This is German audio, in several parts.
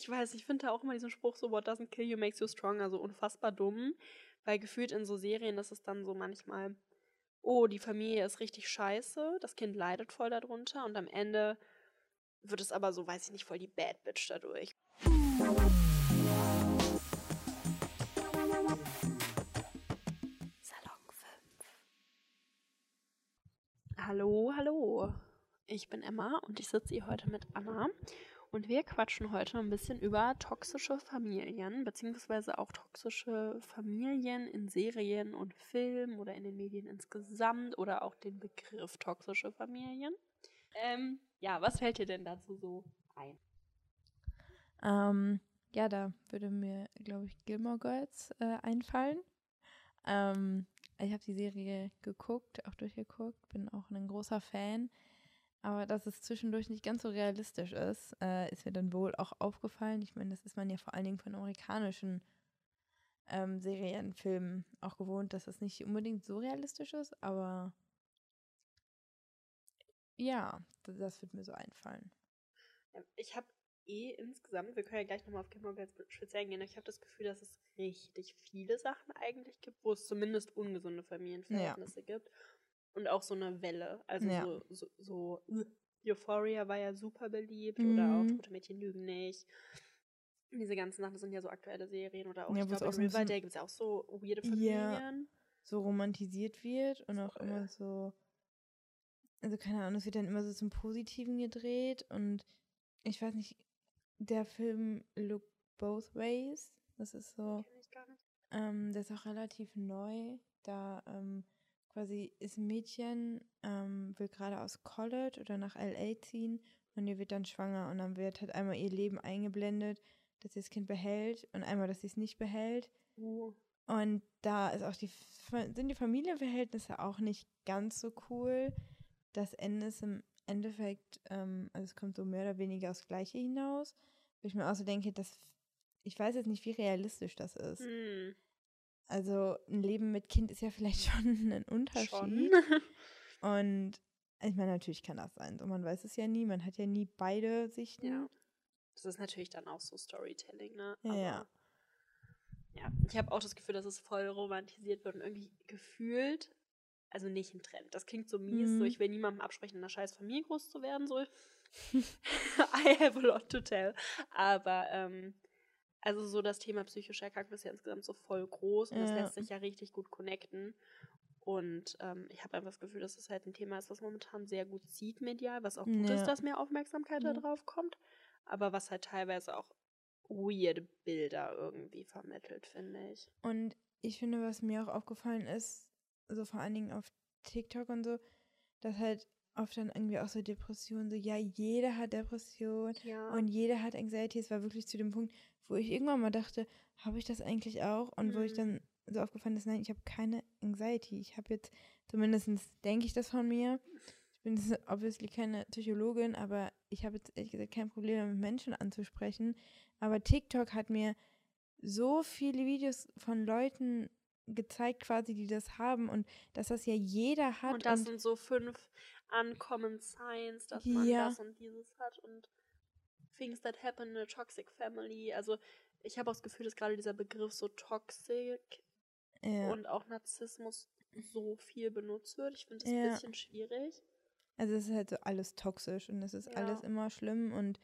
ich weiß, ich finde da auch immer diesen Spruch so, what doesn't kill you makes you stronger, so unfassbar dumm. Weil gefühlt in so Serien ist es dann so manchmal, oh, die Familie ist richtig scheiße, das Kind leidet voll darunter und am Ende wird es aber so, weiß ich nicht, voll die Bad Bitch dadurch. Salon 5. Hallo, hallo. Ich bin Emma und ich sitze hier heute mit Anna. Und wir quatschen heute ein bisschen über toxische Familien, beziehungsweise auch toxische Familien in Serien und Filmen oder in den Medien insgesamt oder auch den Begriff toxische Familien. Ähm, ja, was fällt dir denn dazu so ein? Ähm, ja, da würde mir, glaube ich, Gilmore Girls äh, einfallen. Ähm, ich habe die Serie geguckt, auch durchgeguckt, bin auch ein großer Fan. Aber dass es zwischendurch nicht ganz so realistisch ist, äh, ist mir dann wohl auch aufgefallen. Ich meine, das ist man ja vor allen Dingen von amerikanischen ähm, Serien, Filmen auch gewohnt, dass das nicht unbedingt so realistisch ist, aber ja, das, das wird mir so einfallen. Ich habe eh insgesamt, wir können ja gleich nochmal auf Gilmore speziell gehen, ich habe das Gefühl, dass es richtig viele Sachen eigentlich gibt, wo es zumindest ungesunde Familienverhältnisse ja. gibt und auch so eine Welle. Also ja. so, so, so uh, Euphoria war ja super beliebt mhm. oder auch mhm. Tote Mädchen lügen nicht. Diese ganzen Sachen sind ja so aktuelle Serien oder auch, ja, ich glaube, in Riverdale gibt es ja auch so weirde Familien. Ja, so romantisiert wird und auch immer so, also keine Ahnung, es wird dann immer so zum Positiven gedreht und ich weiß nicht, der Film Look Both Ways, das ist so, ähm, der ist auch relativ neu, da ähm, quasi ist ein Mädchen, ähm, will gerade aus College oder nach LA ziehen und ihr wird dann schwanger und dann wird halt einmal ihr Leben eingeblendet, dass sie das Kind behält und einmal, dass sie es nicht behält. Oh. Und da ist auch die, sind die Familienverhältnisse auch nicht ganz so cool. Das Ende ist im Endeffekt, ähm, also es kommt so mehr oder weniger aufs Gleiche hinaus. Wo ich mir auch so denke, dass ich weiß jetzt nicht, wie realistisch das ist. Hm. Also ein Leben mit Kind ist ja vielleicht schon ein Unterschied. Schon. Und ich meine, natürlich kann das sein. So, man weiß es ja nie. Man hat ja nie beide Sichten. Ja. Das ist natürlich dann auch so Storytelling, ne? Aber, ja. Ja, ich habe auch das Gefühl, dass es voll romantisiert wird und irgendwie gefühlt, also nicht im Trend. Das klingt so mies, mhm. so ich will niemandem absprechen, in einer scheiß Familie groß zu werden, so. I have a lot to tell. Aber ähm, also so das Thema psychische Erkrankung ist ja insgesamt so voll groß und ja. das lässt sich ja richtig gut connecten. Und ähm, ich habe einfach das Gefühl, dass es halt ein Thema ist, was momentan sehr gut sieht medial, was auch gut ja. ist, dass mehr Aufmerksamkeit ja. da drauf kommt, aber was halt teilweise auch weird Bilder irgendwie vermittelt, finde ich. Und ich finde, was mir auch aufgefallen ist, so vor allen Dingen auf TikTok und so, dass halt oft dann irgendwie auch so Depressionen, so ja, jeder hat Depression ja. und jeder hat Anxiety. Es war wirklich zu dem Punkt, wo ich irgendwann mal dachte, habe ich das eigentlich auch? Und mhm. wo ich mhm. dann so aufgefallen ist, nein, ich habe keine Anxiety. Ich habe jetzt, zumindest denke ich das von mir. Ich bin obviously keine Psychologin, aber ich habe jetzt ehrlich gesagt kein Problem mit Menschen anzusprechen. Aber TikTok hat mir so viele Videos von Leuten gezeigt, quasi, die das haben und dass das ja jeder hat. Und das und sind so fünf Uncommon Signs, dass man ja. das und dieses hat und Things that happen in a toxic family. Also ich habe auch das Gefühl, dass gerade dieser Begriff so toxic ja. und auch Narzissmus so viel benutzt wird. Ich finde das ja. ein bisschen schwierig. Also es ist halt so alles toxisch und es ist ja. alles immer schlimm und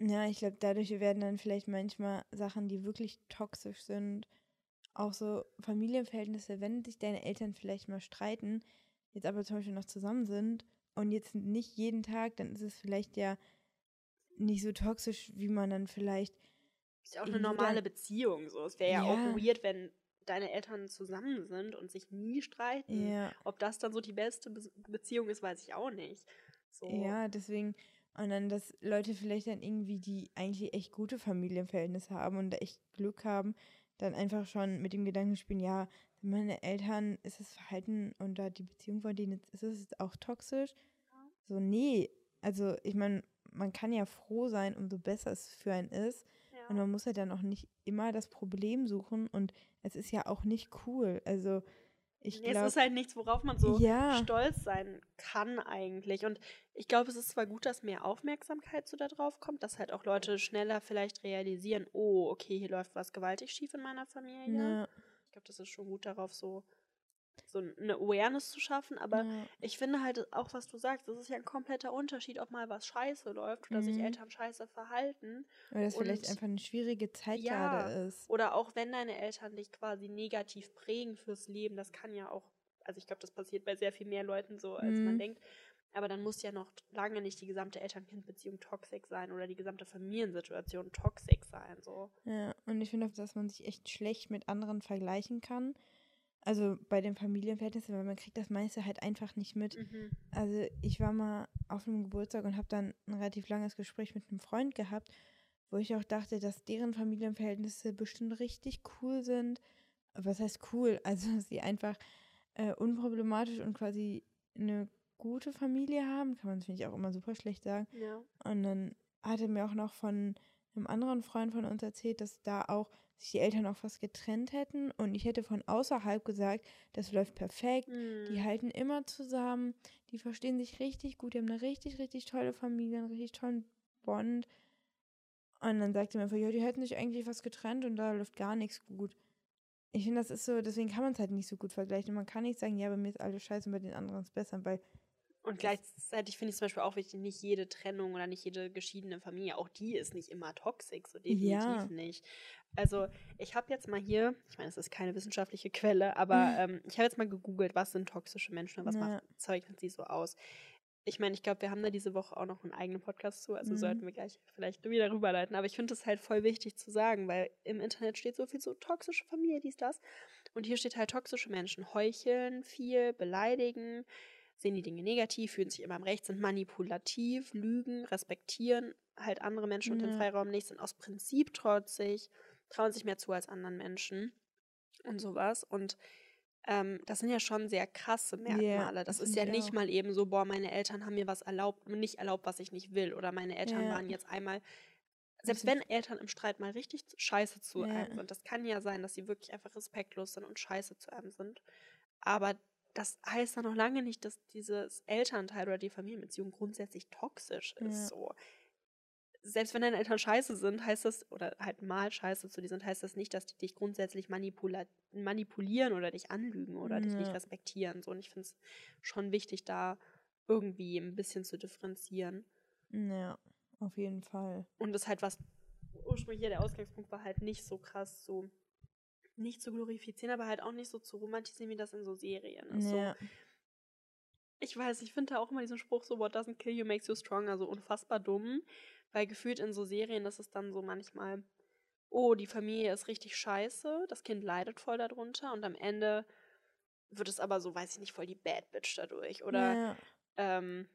ja, ich glaube, dadurch werden dann vielleicht manchmal Sachen, die wirklich toxisch sind, auch so Familienverhältnisse, wenn sich deine Eltern vielleicht mal streiten, jetzt aber zum Beispiel noch zusammen sind und jetzt nicht jeden Tag, dann ist es vielleicht ja nicht so toxisch, wie man dann vielleicht. Ist ja auch eine normale Beziehung so. Es wäre ja, ja, auch weird, wenn deine Eltern zusammen sind und sich nie streiten. Ja. Ob das dann so die beste Be Beziehung ist, weiß ich auch nicht. So. Ja, deswegen. Und dann, dass Leute vielleicht dann irgendwie, die eigentlich echt gute Familienverhältnisse haben und da echt Glück haben, dann einfach schon mit dem Gedanken spielen, ja, meine Eltern ist das Verhalten und da die Beziehung von denen ist es auch toxisch. So, nee. Also, ich meine, man kann ja froh sein, umso besser es für einen ist. Ja. Und man muss ja dann auch nicht immer das Problem suchen. Und es ist ja auch nicht cool. Also, Ich Nee, glaube, es ist halt nichts, worauf man so Ja. stolz sein kann eigentlich. Und ich glaube, es ist zwar gut, dass mehr Aufmerksamkeit so da drauf kommt, dass halt auch Leute schneller vielleicht realisieren, oh, okay, hier läuft was gewaltig schief in meiner Familie. ja, Ich glaube, das ist schon gut darauf, so, so eine Awareness zu schaffen. Aber ja, ich finde halt auch, was du sagst, das ist ja ein kompletter Unterschied, ob mal was scheiße läuft oder sich Mhm. Eltern scheiße verhalten. weil das vielleicht einfach eine schwierige Zeit Ja. gerade ist. Oder auch wenn deine Eltern dich quasi negativ prägen fürs Leben, das kann ja auch, also ich glaube, das passiert bei sehr viel mehr Leuten so, als man Mhm. denkt. Aber dann muss ja noch lange nicht die gesamte Eltern-Kind-Beziehung toxisch sein oder die gesamte Familiensituation toxisch sein. So. Ja, und ich finde auch, dass man sich echt schlecht mit anderen vergleichen kann. Also bei den Familienverhältnissen, weil man kriegt das meiste halt einfach nicht mit. Mhm. Also ich war mal auf einem Geburtstag und habe dann ein relativ langes Gespräch mit einem Freund gehabt, wo ich auch dachte, dass deren Familienverhältnisse bestimmt richtig cool sind. Was heißt cool? Also dass sie einfach äh, unproblematisch und quasi eine gute Familie haben. Kann man, finde ich, auch immer super schlecht sagen. Ja. Und dann hat er mir auch noch von einem anderen Freund von uns erzählt, dass da auch sich die Eltern auch fast getrennt hätten. Und ich hätte von außerhalb gesagt, das läuft perfekt. Die Mhm. halten immer zusammen, die verstehen sich richtig gut, die haben eine richtig, richtig tolle Familie, einen richtig tollen Bond. Und dann sagt er mir einfach, ja, die hätten sich eigentlich was getrennt und da läuft gar nichts gut. Ich finde, das ist so, deswegen kann man es halt nicht so gut vergleichen. Und man kann nicht sagen, ja, bei mir ist alles scheiße und bei den anderen ist es besser, weil Und gleichzeitig finde ich zum Beispiel auch wichtig, nicht jede Trennung oder nicht jede geschiedene Familie, auch die ist nicht immer toxisch, so definitiv Ja. nicht. Also ich habe jetzt mal hier, ich meine, es ist keine wissenschaftliche Quelle, aber ähm, ich habe jetzt mal gegoogelt, was sind toxische Menschen und was Ja. macht, zeichnet sie so aus. Ich meine, ich glaube, wir haben da diese Woche auch noch einen eigenen Podcast zu, also Mhm. sollten wir gleich vielleicht wieder rüberleiten. Aber ich finde es halt voll wichtig zu sagen, weil im Internet steht so viel so toxische Familie, dies, das. Und hier steht halt toxische Menschen heucheln viel, beleidigen, sehen die Dinge negativ, fühlen sich immer im Recht, sind manipulativ, lügen, respektieren halt andere Menschen und den. Freiraum nicht, sind aus Prinzip trotzig, trauen sich mehr zu als anderen Menschen und sowas. Und ähm, das sind ja schon sehr krasse Merkmale. das das ist ja ich nicht auch. mal eben so, boah, meine Eltern haben mir was erlaubt, nicht erlaubt, was ich nicht will. Oder meine Eltern Ja. waren jetzt einmal. Selbst wenn Eltern im Streit mal richtig scheiße zu Ja. einem sind, das kann ja sein, dass sie wirklich einfach respektlos sind und scheiße zu einem sind. Aber das heißt dann noch lange nicht, dass dieses Elternteil oder die Familienbeziehung grundsätzlich toxisch ist. Ja. So. Selbst wenn deine Eltern scheiße sind, heißt das, oder halt mal scheiße zu dir sind, heißt das nicht, dass die dich grundsätzlich manipula manipulieren oder dich anlügen oder dich nicht Ja. respektieren. So. Und ich finde es schon wichtig, da irgendwie ein bisschen zu differenzieren. Ja, auf jeden Fall. Und das halt was, ursprünglich hier der Ausgangspunkt war halt nicht so krass so, nicht zu glorifizieren, aber halt auch nicht so zu romantisieren, wie das in so Serien ist. So, Ja, ich weiß, ich finde da auch immer diesen Spruch so, what doesn't kill you makes you stronger, so unfassbar dumm. Weil gefühlt in so Serien ist es dann so manchmal, oh, die Familie ist richtig scheiße, das Kind leidet voll darunter und am Ende wird es aber so, weiß ich nicht, voll die Bad Bitch dadurch. Oder ja, ähm,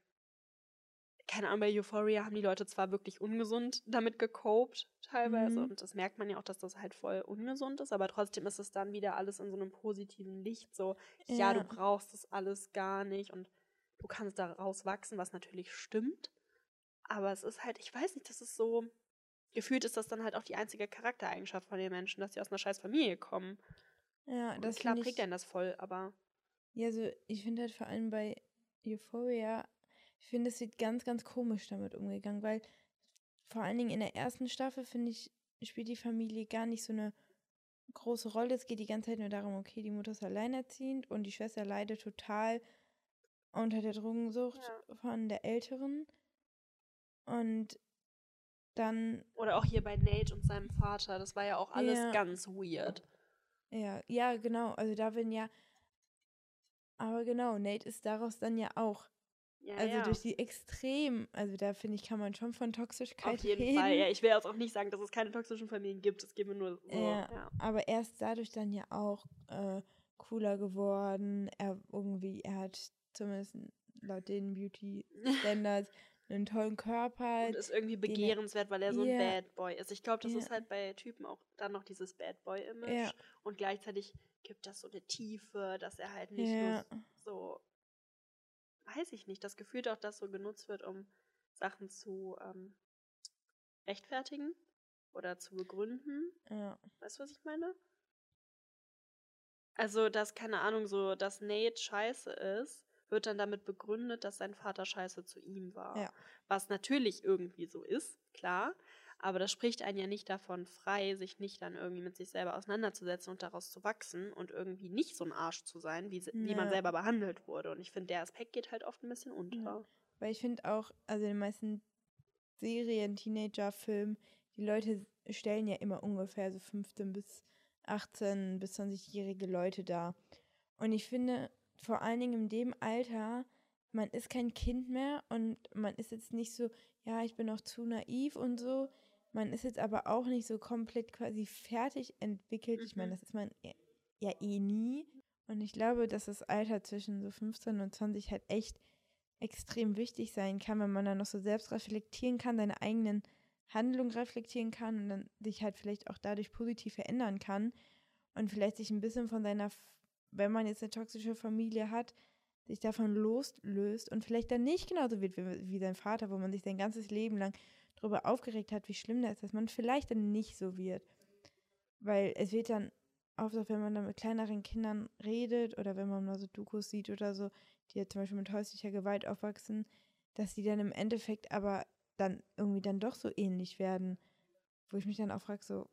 keine Ahnung, bei Euphoria haben die Leute zwar wirklich ungesund damit gecopt, teilweise, Mhm. und das merkt man ja auch, dass das halt voll ungesund ist, aber trotzdem ist es dann wieder alles in so einem positiven Licht, so, ja, du Ja. brauchst das alles gar nicht und du kannst daraus wachsen, was natürlich stimmt, aber es ist halt, ich weiß nicht, das ist so, gefühlt ist das dann halt auch die einzige Charaktereigenschaft von den Menschen, dass sie aus einer scheiß Familie kommen. ja, Und das klar prägt ich, einen das voll, aber ja, so, ich finde halt vor allem bei Euphoria, ich finde, es wird ganz, ganz komisch damit umgegangen, weil vor allen Dingen in der ersten Staffel, finde ich, spielt die Familie gar nicht so eine große Rolle. Es geht die ganze Zeit nur darum, okay, die Mutter ist alleinerziehend und die Schwester leidet total unter der Drogensucht Ja. von der Älteren. Und dann, oder auch hier bei Nate und seinem Vater, das war ja auch alles Ja. ganz weird. ja, ja, genau, also da werden ja, aber genau, Nate ist daraus dann ja auch Ja, Also ja. durch die Extrem, also da finde ich, kann man schon von Toxischkeit Auf jeden reden. Fall. Ja, ich will jetzt auch nicht sagen, dass es keine toxischen Familien gibt. Es geht mir nur so. Ja. Ja. Aber er ist dadurch dann ja auch äh, cooler geworden. Er irgendwie, er hat zumindest laut den Beauty Standards einen tollen Körper. Und ist irgendwie er- begehrenswert, weil er so ein. Bad Boy ist. Ich glaube, das ist halt bei Typen auch dann noch dieses Bad Boy-Image. Und gleichzeitig gibt das so eine Tiefe, dass er halt nicht nur so, weiß ich nicht, das Gefühl auch, dass so genutzt wird, um Sachen zu ähm, rechtfertigen oder zu begründen. Ja. Weißt du, was ich meine? Also, dass, keine Ahnung, so, dass Nate scheiße ist, wird dann damit begründet, dass sein Vater scheiße zu ihm war. Ja. Was natürlich irgendwie so ist, klar. Aber das spricht einen ja nicht davon frei, sich nicht dann irgendwie mit sich selber auseinanderzusetzen und daraus zu wachsen und irgendwie nicht so ein Arsch zu sein, wie, wie man Ja. selber behandelt wurde. Und ich finde, der Aspekt geht halt oft ein bisschen unter. Weil ich finde auch, also in den meisten Serien, Teenager-Filmen, die Leute stellen ja immer ungefähr so 15 bis 18 bis 20-jährige Leute dar. Und ich finde, vor allen Dingen in dem Alter, man ist kein Kind mehr und man ist jetzt nicht so, ja, ich bin noch zu naiv und so. Man ist jetzt aber auch nicht so komplett quasi fertig entwickelt. Ich meine, Mhm. das ist man eh- ja eh nie. Und ich glaube, dass das Alter zwischen so 15 und 20 halt echt extrem wichtig sein kann, wenn man dann noch so selbst reflektieren kann, seine eigenen Handlungen reflektieren kann und dann sich halt vielleicht auch dadurch positiv verändern kann und vielleicht sich ein bisschen von seiner, wenn man jetzt eine toxische Familie hat, sich davon loslöst und vielleicht dann nicht genauso wird wie, wie sein Vater, wo man sich sein ganzes Leben lang darüber aufgeregt hat, wie schlimm das ist, dass man vielleicht dann nicht so wird. Weil es wird dann oft auch, wenn man dann mit kleineren Kindern redet oder wenn man mal so Dokus sieht oder so, die ja zum Beispiel mit häuslicher Gewalt aufwachsen, dass die dann im Endeffekt aber dann irgendwie dann doch so ähnlich werden. Wo ich mich dann auch frage, so,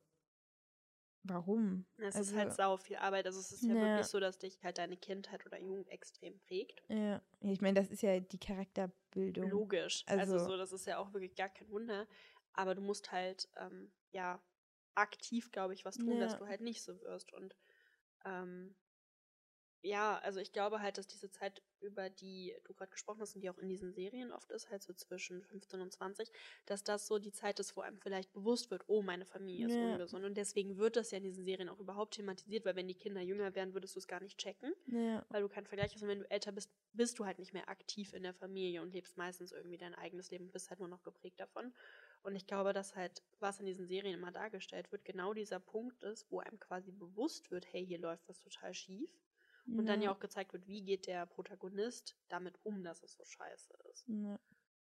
warum? Es Also- ist halt sau viel Arbeit. Also es ist ja Ja. wirklich so, dass dich halt deine Kindheit oder Jugend extrem prägt. Ja, ich meine, das ist ja die Charakterbildung. Logisch. Also, Also- so, das ist ja auch wirklich gar kein Wunder. Aber du musst halt, ähm, ja, aktiv, glaube ich, was tun, dass Ja. du halt nicht so wirst. Und ähm, ja, also ich glaube halt, dass diese Zeit, über die du gerade gesprochen hast und die auch in diesen Serien oft ist, halt so zwischen 15 und 20, dass das so die Zeit ist, wo einem vielleicht bewusst wird, oh, meine Familie ist Ja. ungesund. Und deswegen wird das ja in diesen Serien auch überhaupt thematisiert, weil wenn die Kinder jünger wären, würdest du es gar nicht checken Ja, weil du keinen Vergleich hast. Und wenn du älter bist, bist du halt nicht mehr aktiv in der Familie und lebst meistens irgendwie dein eigenes Leben und bist halt nur noch geprägt davon. Und ich glaube, dass halt, was in diesen Serien immer dargestellt wird, genau dieser Punkt ist, wo einem quasi bewusst wird, hey, hier läuft was total schief. Und dann ja auch gezeigt wird, wie geht der Protagonist damit um, dass es so scheiße ist. Ja.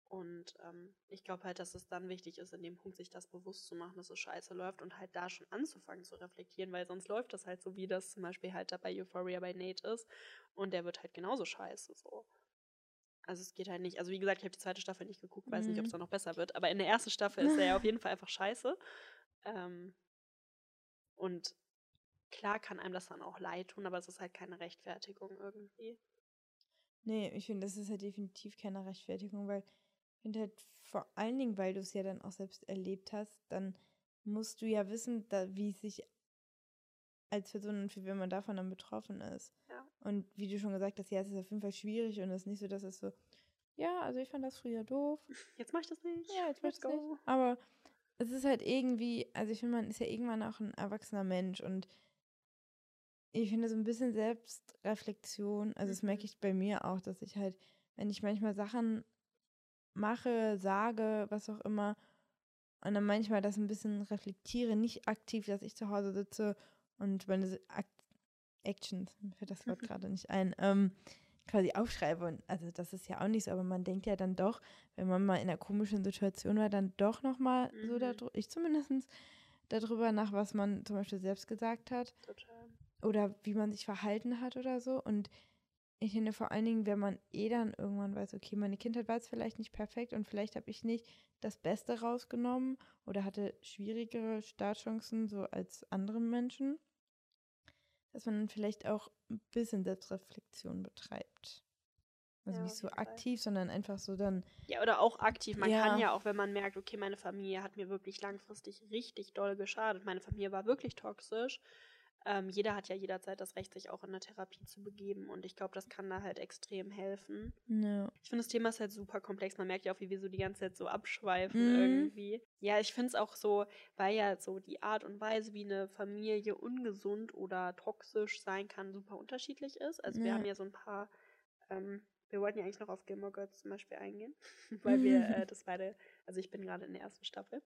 Und ähm, ich glaube halt, dass es dann wichtig ist, in dem Punkt sich das bewusst zu machen, dass es scheiße läuft und halt da schon anzufangen zu reflektieren, weil sonst läuft das halt so, wie das zum Beispiel halt da bei Euphoria bei Nate ist. Und der wird halt genauso scheiße so. Also es geht halt nicht. Also wie gesagt, ich habe die zweite Staffel nicht geguckt, weiß nicht, ob es Mhm. da noch besser wird. Aber in der ersten Staffel ist er ja auf jeden Fall einfach scheiße. Ähm, und klar kann einem das dann auch leid tun, aber es ist halt keine Rechtfertigung irgendwie. Nee, ich finde, das ist ja definitiv keine Rechtfertigung, weil ich finde halt vor allen Dingen, weil du es ja dann auch selbst erlebt hast, dann musst du ja wissen, da, wie es sich als Person und wenn man davon dann betroffen ist. Ja. Und wie du schon gesagt hast, ja, es ist auf jeden Fall schwierig und es ist nicht so, dass es so, ja, also ich fand das früher doof. Jetzt mach ich das nicht. Ja, jetzt möchte ich nicht. Aber es ist halt irgendwie, also ich finde, man ist ja irgendwann auch ein erwachsener Mensch und ich finde so ein bisschen Selbstreflexion, also das merke Mhm. ich bei mir auch, dass ich halt, wenn ich manchmal Sachen mache, sage, was auch immer, und dann manchmal das ein bisschen reflektiere, nicht aktiv, dass ich zu Hause sitze und meine Ak Actions, mir fällt das Wort gerade nicht ein, ähm, quasi aufschreibe. Und also das ist ja auch nicht so, aber man denkt ja dann doch, wenn man mal in einer komischen Situation war, dann doch nochmal so Mhm. darüber, ich zumindest darüber nach, was man zum Beispiel selbst gesagt hat Total. Oder wie man sich verhalten hat oder so. Und ich finde vor allen Dingen, wenn man eh dann irgendwann weiß, okay, meine Kindheit war jetzt vielleicht nicht perfekt und vielleicht habe ich nicht das Beste rausgenommen oder hatte schwierigere Startchancen so als andere Menschen, dass man dann vielleicht auch ein bisschen Selbstreflexion betreibt. Also Ja, nicht so aktiv, sondern einfach so dann, Ja, oder auch aktiv. Man Ja. kann ja auch, wenn man merkt, okay, meine Familie hat mir wirklich langfristig richtig doll geschadet. Meine Familie war wirklich toxisch. Ähm, jeder hat ja jederzeit das Recht, sich auch in eine Therapie zu begeben. Und ich glaube, das kann da halt extrem helfen. ne, Ich finde, das Thema ist halt super komplex. Man merkt ja auch, wie wir so die ganze Zeit so abschweifen Mhm. irgendwie. Ja, ich finde es auch so, weil ja so die Art und Weise, wie eine Familie ungesund oder toxisch sein kann, super unterschiedlich ist. Also wir Ja. haben ja so ein paar, ähm, wir wollten ja eigentlich noch auf Gilmore Girls zum Beispiel eingehen, weil wir äh, das beide, also ich bin gerade in der ersten Staffel,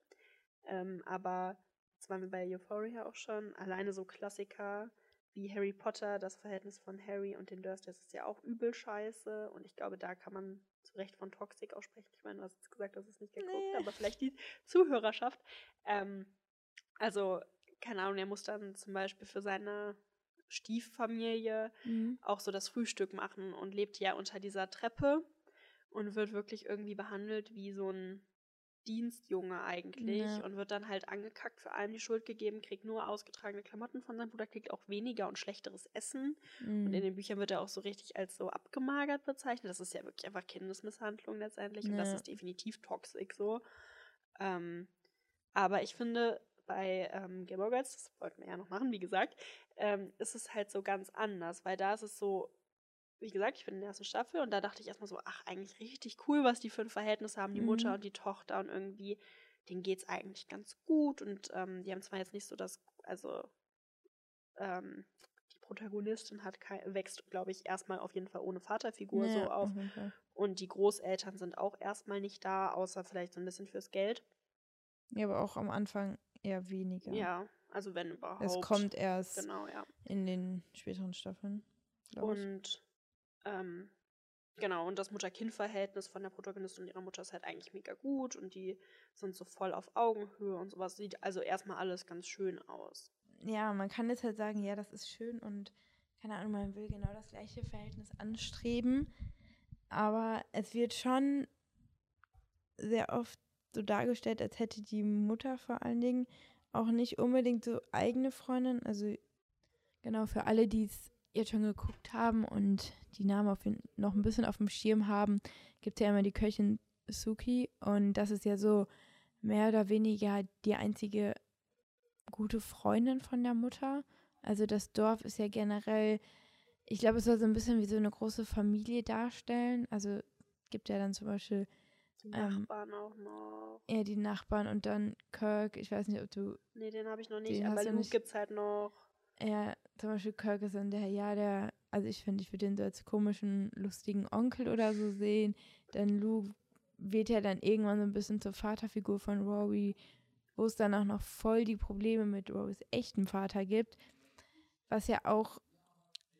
ähm, aber jetzt waren wir bei Euphoria auch schon, alleine so Klassiker wie Harry Potter, das Verhältnis von Harry und den Dursleys ist ja auch übel scheiße und ich glaube, da kann man zu Recht von Toxic aussprechen. Ich meine, du hast jetzt gesagt, du hast es nicht geguckt, Nee. aber vielleicht die Zuhörerschaft. Ähm, also, keine Ahnung, er muss dann zum Beispiel für seine Stieffamilie Mhm. auch so das Frühstück machen und lebt ja unter dieser Treppe und wird wirklich irgendwie behandelt wie so ein Dienstjunge eigentlich Ja. und wird dann halt angekackt, für allem die Schuld gegeben, kriegt nur ausgetragene Klamotten von seinem Bruder, kriegt auch weniger und schlechteres Essen. Und in Mhm. den Büchern wird er auch so richtig als so abgemagert bezeichnet. Das ist ja wirklich einfach Kindesmisshandlung letztendlich und das Ja. ist definitiv toxisch so. Ähm, aber ich finde, bei ähm, Gilmore Girls, das wollten wir ja noch machen, wie gesagt, ähm, ist es halt so ganz anders, weil da ist es so, wie gesagt, ich bin in der ersten Staffel und da dachte ich erstmal so, ach, eigentlich richtig cool, was die für ein Verhältnis haben, die Mutter Mhm. und die Tochter und irgendwie, denen geht's eigentlich ganz gut und ähm, die haben zwar jetzt nicht so das, also ähm, die Protagonistin hat kei- wächst, glaube ich, erstmal auf jeden Fall ohne Vaterfigur Ja, so auf und die Großeltern sind auch erstmal nicht da, außer vielleicht so ein bisschen fürs Geld. Ja, aber auch am Anfang eher weniger. Ja, also wenn überhaupt. Es kommt erst Genau, ja. in den späteren Staffeln. glaub ich. Ähm, genau, und das Mutter-Kind-Verhältnis von der Protagonistin und ihrer Mutter ist halt eigentlich mega gut und die sind so voll auf Augenhöhe und sowas. Sieht also erstmal alles ganz schön aus. ja, man kann jetzt halt sagen, ja, das ist schön und keine Ahnung, man will genau das gleiche Verhältnis anstreben. Aber es wird schon sehr oft so dargestellt, als hätte die Mutter vor allen Dingen auch nicht unbedingt so eigene Freundin. Also genau für alle, die es jetzt schon geguckt haben und die Namen auf noch ein bisschen auf dem Schirm haben, gibt es ja immer die Köchin Suki und das ist ja so mehr oder weniger die einzige gute Freundin von der Mutter. Also das Dorf ist ja generell, ich glaube, es soll so ein bisschen wie so eine große Familie darstellen. Also gibt ja dann zum Beispiel Die Ähm, Nachbarn auch noch. eher die Nachbarn und dann Kirk. Ich weiß nicht, ob du Nee, den habe ich noch nicht, Den aber Luke nicht. gibt's halt noch. eher, zum Beispiel Kirk ist dann der, ja, der, also ich finde, ich würde den so als komischen, lustigen Onkel oder so sehen. Dann Luke wird ja dann irgendwann so ein bisschen zur Vaterfigur von Rory, wo es dann auch noch voll die Probleme mit Rorys echtem Vater gibt. Was ja auch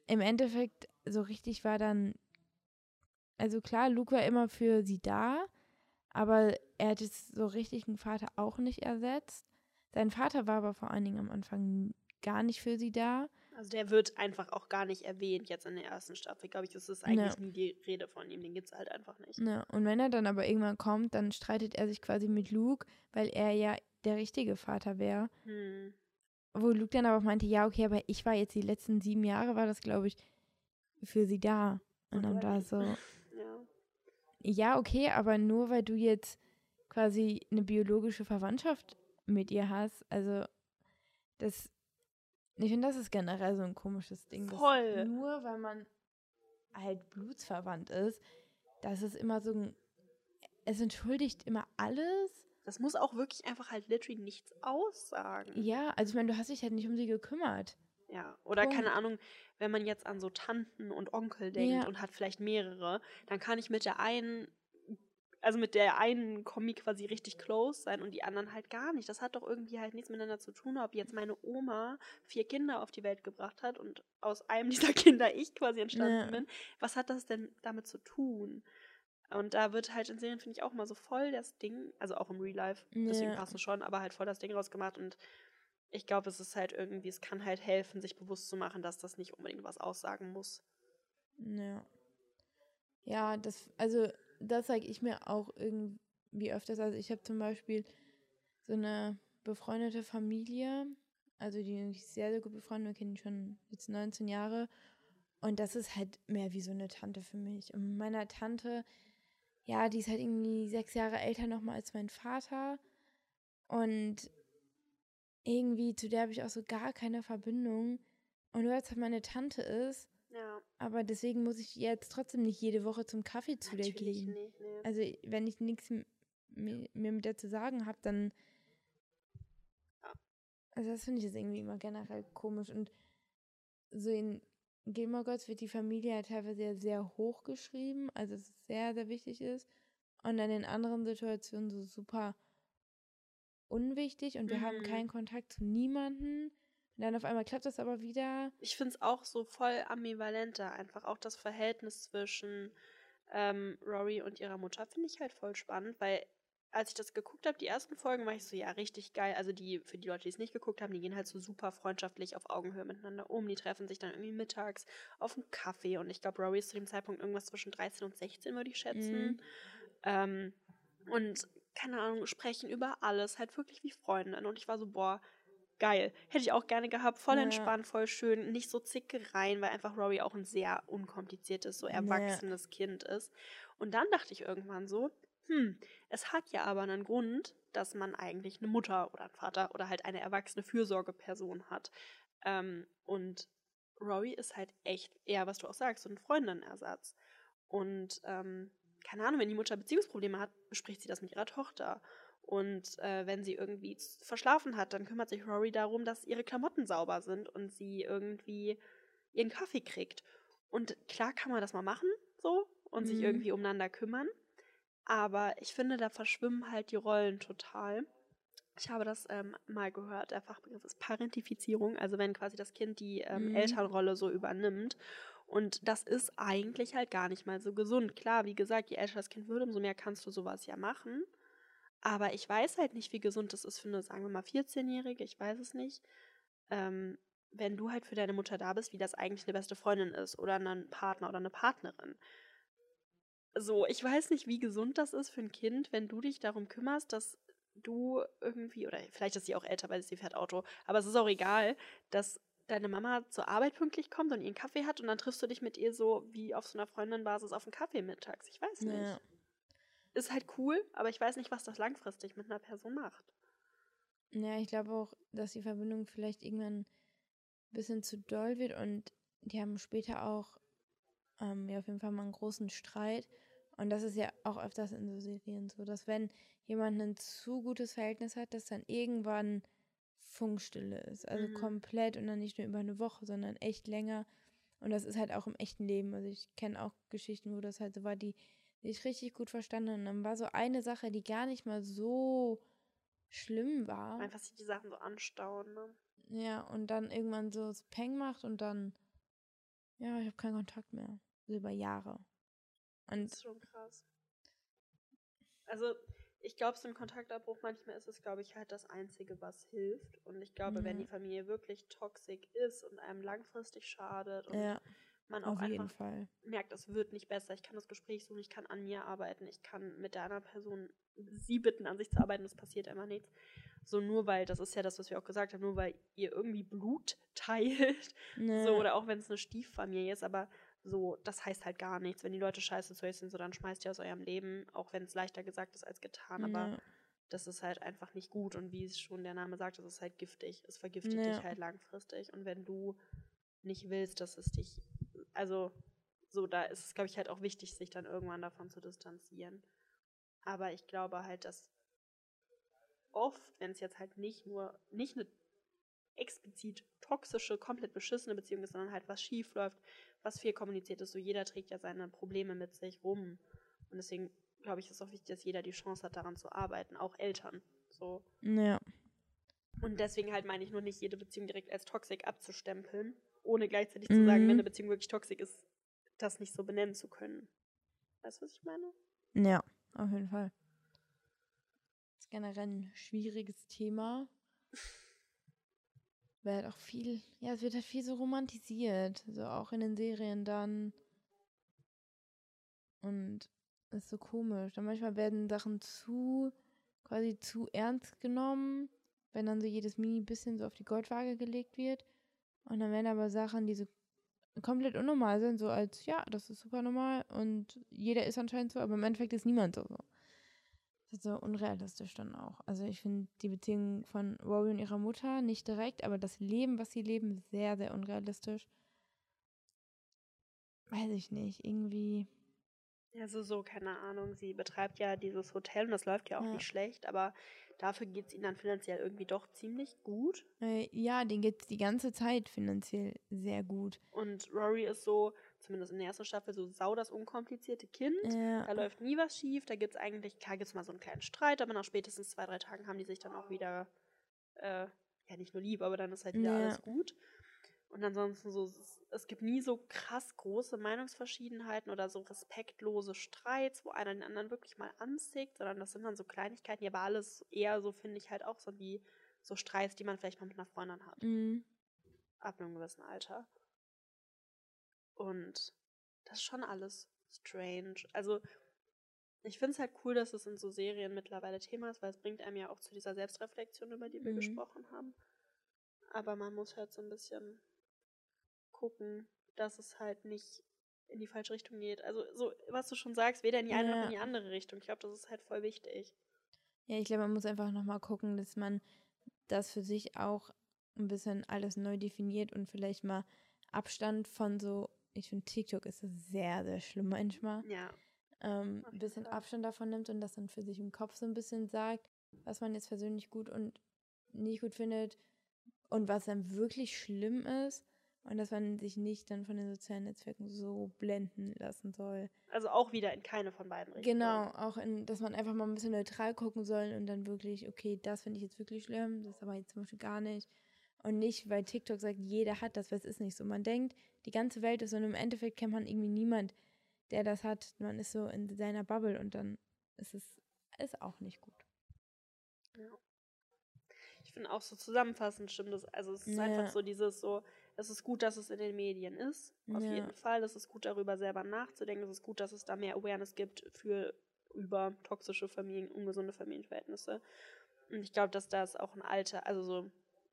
im Endeffekt so richtig war dann, also klar, Luke war immer für sie da, aber er hat jetzt so richtig einen Vater auch nicht ersetzt. Sein Vater war aber vor allen Dingen am Anfang gar nicht für sie da. Also der wird einfach auch gar nicht erwähnt jetzt in der ersten Staffel. Glaube ich, es ist eigentlich nie die Rede von ihm. Den gibt's halt einfach nicht. Ne, und wenn er dann aber irgendwann kommt, dann streitet er sich quasi mit Luke, weil er ja der richtige Vater wäre. Hm. Wo Luke dann aber auch meinte, ja, okay, aber ich war jetzt die letzten sieben Jahre, war das, glaube ich, für sie da. Und dann war so, Ja. ja, okay, aber nur weil du jetzt quasi eine biologische Verwandtschaft mit ihr hast, also das, ich finde, das ist generell so ein komisches Ding. Voll. Nur weil man halt blutsverwandt ist, das ist immer so ein, es entschuldigt immer alles. Das muss auch wirklich einfach halt literally nichts aussagen. Ja, also ich meine, du hast dich halt nicht um sie gekümmert. Ja, oder Punkt. keine Ahnung, wenn man jetzt an so Tanten und Onkel denkt Ja. und hat vielleicht mehrere, dann kann ich mit der einen, also mit der einen Kommi quasi richtig close sein und die anderen halt gar nicht. Das hat doch irgendwie halt nichts miteinander zu tun, ob jetzt meine Oma vier Kinder auf die Welt gebracht hat und aus einem dieser Kinder ich quasi entstanden Ja. bin. Was hat das denn damit zu tun? Und da wird halt in Serien, finde ich, auch mal so voll das Ding, also auch im Real Life, deswegen Ja. passt es schon, aber halt voll das Ding rausgemacht und ich glaube, es ist halt irgendwie, es kann halt helfen, sich bewusst zu machen, dass das nicht unbedingt was aussagen muss. Ja. Ja, das, also das sage ich mir auch irgendwie öfters. Also ich habe zum Beispiel so eine befreundete Familie, also die sind sehr, sehr gut befreundet, wir kennen schon jetzt 19 Jahre. Und das ist halt mehr wie so eine Tante für mich. Und meiner Tante, ja, die ist halt irgendwie sechs Jahre älter nochmal als mein Vater. Und irgendwie zu der habe ich auch so gar keine Verbindung. Und nur es halt meine Tante ist, Ja, aber deswegen muss ich jetzt trotzdem nicht jede Woche zum Kaffee zu der natürlich gehen. nicht. Nee. Also wenn ich nichts mir mit der zu sagen habe, dann. Ja. Also das finde ich jetzt irgendwie immer generell komisch. Und so in Gilmore Girls wird die Familie ja teilweise ja sehr hoch geschrieben, also es sehr, sehr wichtig ist. Und dann in anderen Situationen so super unwichtig und wir haben Mhm. keinen Kontakt zu niemanden. Und dann auf einmal klappt das aber wieder. Ich finde es auch so voll ambivalenter, einfach auch das Verhältnis zwischen ähm, Rory und ihrer Mutter finde ich halt voll spannend, weil als ich das geguckt habe, die ersten Folgen, war ich so, ja, richtig geil. Also die, für die Leute, die es nicht geguckt haben, die gehen halt so super freundschaftlich auf Augenhöhe miteinander um. Die treffen sich dann irgendwie mittags auf einen Kaffee und ich glaube, Rory ist zu dem Zeitpunkt irgendwas zwischen 13 und 16, würde ich schätzen. Mhm. Ähm, und keine Ahnung, sprechen über alles, halt wirklich wie Freundinnen. Und ich war so, boah, geil. Hätte ich auch gerne gehabt. Voll ja. entspannt, voll schön. Nicht so zickereien, weil einfach Rory auch ein sehr unkompliziertes, so erwachsenes ja. Kind ist. Und dann dachte ich irgendwann so, hm, es hat ja aber einen Grund, dass man eigentlich eine Mutter oder einen Vater oder halt eine erwachsene Fürsorgeperson hat. Ähm, und Rory ist halt echt eher, was du auch sagst, so ein Freundinnenersatz. Und ähm, keine Ahnung, wenn die Mutter Beziehungsprobleme hat, bespricht sie das mit ihrer Tochter. Und äh, wenn sie irgendwie verschlafen hat, dann kümmert sich Rory darum, dass ihre Klamotten sauber sind und sie irgendwie ihren Kaffee kriegt. Und klar kann man das mal machen, so, und mhm. sich irgendwie umeinander kümmern. Aber ich finde, da verschwimmen halt die Rollen total. Ich habe das ähm, mal gehört, der Fachbegriff ist Parentifizierung, also wenn quasi das Kind die ähm, mhm. Elternrolle so übernimmt. Und das ist eigentlich halt gar nicht mal so gesund. Klar, wie gesagt, je älter das Kind wird, umso mehr kannst du sowas ja machen. Aber ich weiß halt nicht, wie gesund das ist für eine, sagen wir mal, 14-Jährige, ich weiß es nicht. Ähm, wenn du halt für deine Mutter da bist, wie das eigentlich eine beste Freundin ist oder ein Partner oder eine Partnerin. So, ich weiß nicht, wie gesund das ist für ein Kind, wenn du dich darum kümmerst, dass du irgendwie, oder vielleicht ist sie auch älter, weil sie fährt Auto, aber es ist auch egal, dass deine Mama zur Arbeit pünktlich kommt und ihren Kaffee hat und dann triffst du dich mit ihr so wie auf so einer Freundinbasis auf einen Kaffee mittags. Ich weiß nicht. Ja ist halt cool, aber ich weiß nicht, was das langfristig mit einer Person macht. Ja, ich glaube auch, dass die Verbindung vielleicht irgendwann ein bisschen zu doll wird und die haben später auch ähm, ja auf jeden Fall mal einen großen Streit. Und das ist ja auch öfters in so Serien so, dass wenn jemand ein zu gutes Verhältnis hat, dass dann irgendwann Funkstille ist. Also mhm. komplett und dann nicht nur über eine Woche, sondern echt länger. Und das ist halt auch im echten Leben. Also ich kenne auch Geschichten, wo das halt so war, die sich richtig gut verstanden. Und dann war so eine Sache, die gar nicht mal so schlimm war. Einfach sich die Sachen so anstauen, ne? Ja, und dann irgendwann so das Peng macht und dann, ja, ich habe keinen Kontakt mehr. So über Jahre. Und das ist schon krass. Also, ich glaube, so ein Kontaktabbruch manchmal ist es, glaube ich, halt das Einzige, was hilft. Und ich glaube, mhm. wenn die Familie wirklich toxisch ist und einem langfristig schadet und ja man auch einfach merkt, es wird nicht besser. Ich kann das Gespräch suchen, ich kann an mir arbeiten, ich kann mit der anderen Person sie bitten, an sich zu arbeiten, es passiert immer nichts. So nur weil, das ist ja das, was wir auch gesagt haben, nur weil ihr irgendwie Blut teilt, nee. so oder auch wenn es eine Stieffamilie ist, aber so, das heißt halt gar nichts. Wenn die Leute scheiße zu euch sind, so dann schmeißt ihr aus eurem Leben, auch wenn es leichter gesagt ist als getan, aber nee. das ist halt einfach nicht gut und wie es schon der Name sagt, es ist halt giftig. Es vergiftet nee. dich halt langfristig und wenn du nicht willst, dass es dich also so, da ist es, glaube ich, halt auch wichtig, sich dann irgendwann davon zu distanzieren. Aber ich glaube halt, dass oft, wenn es jetzt halt nicht nur, nicht eine explizit toxische, komplett beschissene Beziehung ist, sondern halt was schief läuft, was viel kommuniziert ist, so jeder trägt ja seine Probleme mit sich rum. Und deswegen glaube ich, ist es auch wichtig, dass jeder die Chance hat, daran zu arbeiten, auch Eltern. So. Ja. Und deswegen halt meine ich nur nicht, jede Beziehung direkt als toxisch abzustempeln, ohne gleichzeitig mhm. zu sagen, wenn mhm. eine Beziehung wirklich toxisch ist, das nicht so benennen zu können. Weißt du, was ich meine? Ja, auf jeden Fall. Das ist generell ein schwieriges Thema. Weil halt auch viel, ja, es wird halt viel so romantisiert. So auch in den Serien dann. Und das ist so komisch. Dann manchmal werden Sachen zu, quasi zu ernst genommen, wenn dann so jedes Mini bisschen so auf die Goldwaage gelegt wird. Und dann werden aber Sachen, die so komplett unnormal sind, so als, ja, das ist super normal und jeder ist anscheinend so, aber im Endeffekt ist niemand so. Das ist so unrealistisch dann auch. Also ich finde die Beziehung von Rory und ihrer Mutter nicht direkt, aber das Leben, was sie leben, sehr, sehr unrealistisch. Weiß ich nicht, irgendwie. Also so, keine Ahnung, sie betreibt ja dieses Hotel und das läuft ja auch ja. nicht schlecht, aber Dafür geht es ihnen dann finanziell irgendwie doch ziemlich gut. Äh, ja, denen geht es die ganze Zeit finanziell sehr gut. Und Rory ist so, zumindest in der ersten Staffel, so sau das unkomplizierte Kind. Ja. Da läuft nie was schief. Da gibt es eigentlich, klar gibt es mal so einen kleinen Streit, aber nach spätestens zwei, drei Tagen haben die sich dann auch wieder, äh, ja nicht nur lieb, aber dann ist halt wieder ja. alles gut. Und ansonsten so, es, gibt nie so krass große Meinungsverschiedenheiten oder so respektlose Streits, wo einer den anderen wirklich mal anzieht, sondern das sind dann so Kleinigkeiten, die aber alles eher so, finde ich, halt auch so wie so Streits, die man vielleicht mal mit einer Freundin hat. Mhm. Ab einem gewissen Alter. Und das ist schon alles strange. Also, ich finde es halt cool, dass es in so Serien mittlerweile Thema ist, weil es bringt einem ja auch zu dieser Selbstreflexion, über die wir Mhm. gesprochen haben. Aber man muss halt so ein bisschen gucken, dass es halt nicht in die falsche Richtung geht. Also, so, was du schon sagst, weder in die eine noch Ja. in die andere Richtung. Ich glaube, das ist halt voll wichtig. Ja, ich glaube, man muss einfach nochmal gucken, dass man das für sich auch ein bisschen alles neu definiert und vielleicht mal Abstand von so, ich finde TikTok ist sehr, sehr schlimm manchmal, Ja. ähm, ein bisschen. Abstand davon nimmt und das dann für sich im Kopf so ein bisschen sagt, was man jetzt persönlich gut und nicht gut findet und was dann wirklich schlimm ist und dass man sich nicht dann von den sozialen Netzwerken so blenden lassen soll. Also auch wieder in keine von beiden Richtungen. Genau, auch in, dass man einfach mal ein bisschen neutral gucken soll und dann wirklich, okay, das finde ich jetzt wirklich schlimm, das aber jetzt zum Beispiel gar nicht. Und nicht, weil TikTok sagt, jeder hat das, weil es ist nicht so. Man denkt, die ganze Welt ist so und im Endeffekt kennt man irgendwie niemand, der das hat. Man ist so in seiner Bubble und dann ist es ist auch nicht gut. Ich finde auch so zusammenfassend stimmt das. Also es ist Ja. einfach so dieses so, es ist gut, dass es in den Medien ist. Auf Ja. jeden Fall. Es ist gut, darüber selber nachzudenken. Es ist gut, dass es da mehr Awareness gibt für über toxische Familien, ungesunde Familienverhältnisse. Und ich glaube, dass das auch ein Alter, also so,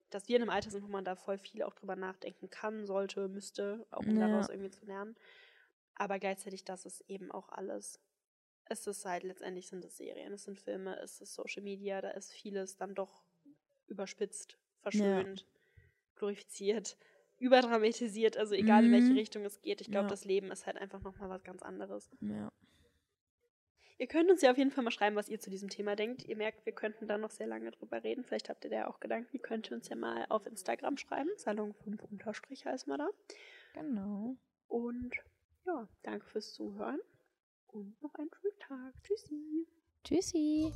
dass wir in einem Alter sind, wo man da voll viel auch drüber nachdenken kann, sollte, müsste, auch um Ja. daraus irgendwie zu lernen. Aber gleichzeitig, das ist eben auch alles. Es ist halt, letztendlich sind es Serien, es sind Filme, es ist Social Media, da ist vieles dann doch überspitzt, verschönt, glorifiziert, überdramatisiert, also egal in welche Mhm. Richtung es geht. Ich glaube, Ja. das Leben ist halt einfach nochmal was ganz anderes. Ja. Ihr könnt uns ja auf jeden Fall mal schreiben, was ihr zu diesem Thema denkt. Ihr merkt, wir könnten da noch sehr lange drüber reden. Vielleicht habt ihr da auch Gedanken. Ihr könnt uns ja mal auf Instagram schreiben. Salon 5 Unterstrich heißt man da. Genau. Und ja, danke fürs Zuhören. Und noch einen schönen Tag. Tschüssi. Tschüssi.